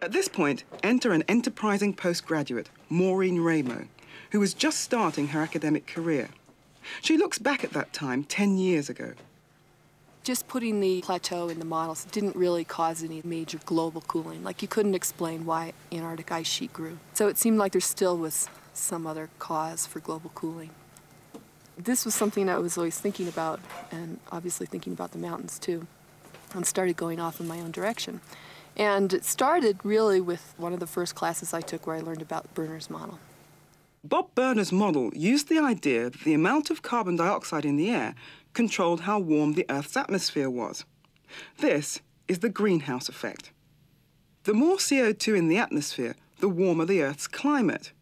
At this point, enter an enterprising postgraduate, Maureen Raymo, who was just starting her academic career. She looks back at that time 10 years ago. Just putting the plateau in the models didn't really cause any major global cooling. Like you couldn't explain why Antarctic ice sheet grew. So it seemed like there still was some other cause for global cooling. This was something I was always thinking about, and obviously thinking about the mountains too, and started going off in my own direction. And it started really with one of the first classes I took where I learned about Berner's model. Bob Berner's model used the idea that the amount of carbon dioxide in the air controlled how warm the Earth's atmosphere was. This is the greenhouse effect. The more CO2 in the atmosphere, the warmer the Earth's climate.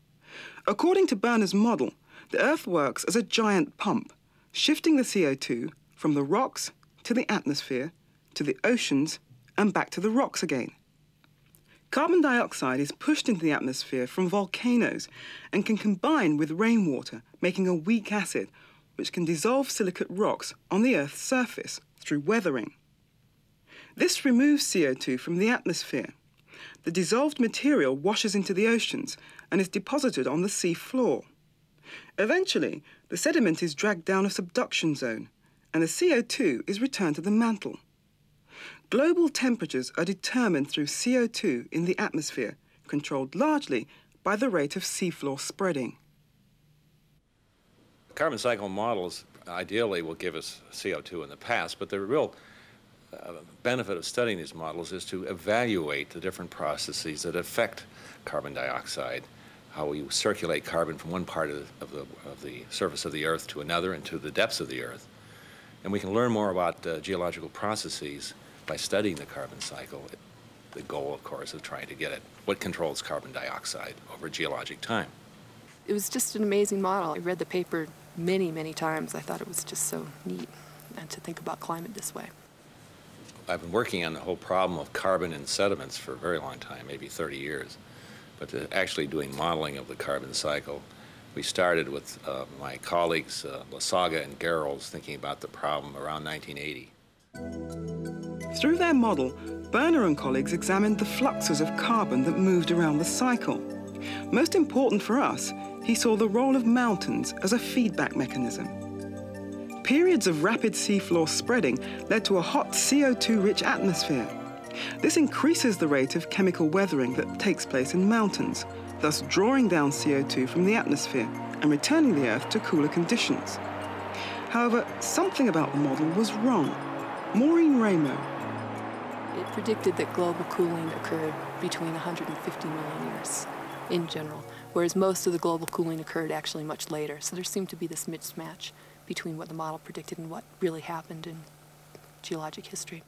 According to Berner's model, the Earth works as a giant pump, shifting the CO2 from the rocks to the atmosphere to the oceans and back to the rocks again. Carbon dioxide is pushed into the atmosphere from volcanoes and can combine with rainwater, making a weak acid which can dissolve silicate rocks on the Earth's surface through weathering. This removes CO2 from the atmosphere. The dissolved material washes into the oceans and is deposited on the sea floor. Eventually, the sediment is dragged down a subduction zone and the CO2 is returned to the mantle. Global temperatures are determined through CO2 in the atmosphere, controlled largely by the rate of seafloor spreading. Carbon cycle models ideally will give us CO2 in the past, but the real uh, benefit of studying these models is to evaluate the different processes that affect carbon dioxide, how we circulate carbon from one part of the, of the, of the surface of the Earth to another and to the depths of the Earth. And we can learn more about uh, geological processes by studying the carbon cycle. The goal, of course, of trying to get at what controls carbon dioxide over geologic time. It was just an amazing model. I read the paper many, many times. I thought it was just so neat and to think about climate this way. I've been working on the whole problem of carbon in sediments for a very long time, maybe 30 years. But actually doing modeling of the carbon cycle, we started with uh, my colleagues uh, Lasaga and Garrels thinking about the problem around 1980. Through their model, Berner and colleagues examined the fluxes of carbon that moved around the cycle. Most important for us, he saw the role of mountains as a feedback mechanism. Periods of rapid seafloor spreading led to a hot CO2-rich atmosphere. This increases the rate of chemical weathering that takes place in mountains, thus drawing down CO2 from the atmosphere and returning the Earth to cooler conditions. However, something about the model was wrong. Maureen Raymo, it predicted that global cooling occurred between 150 million years in general, whereas most of the global cooling occurred actually much later. So there seemed to be this mismatch between what the model predicted and what really happened in geologic history.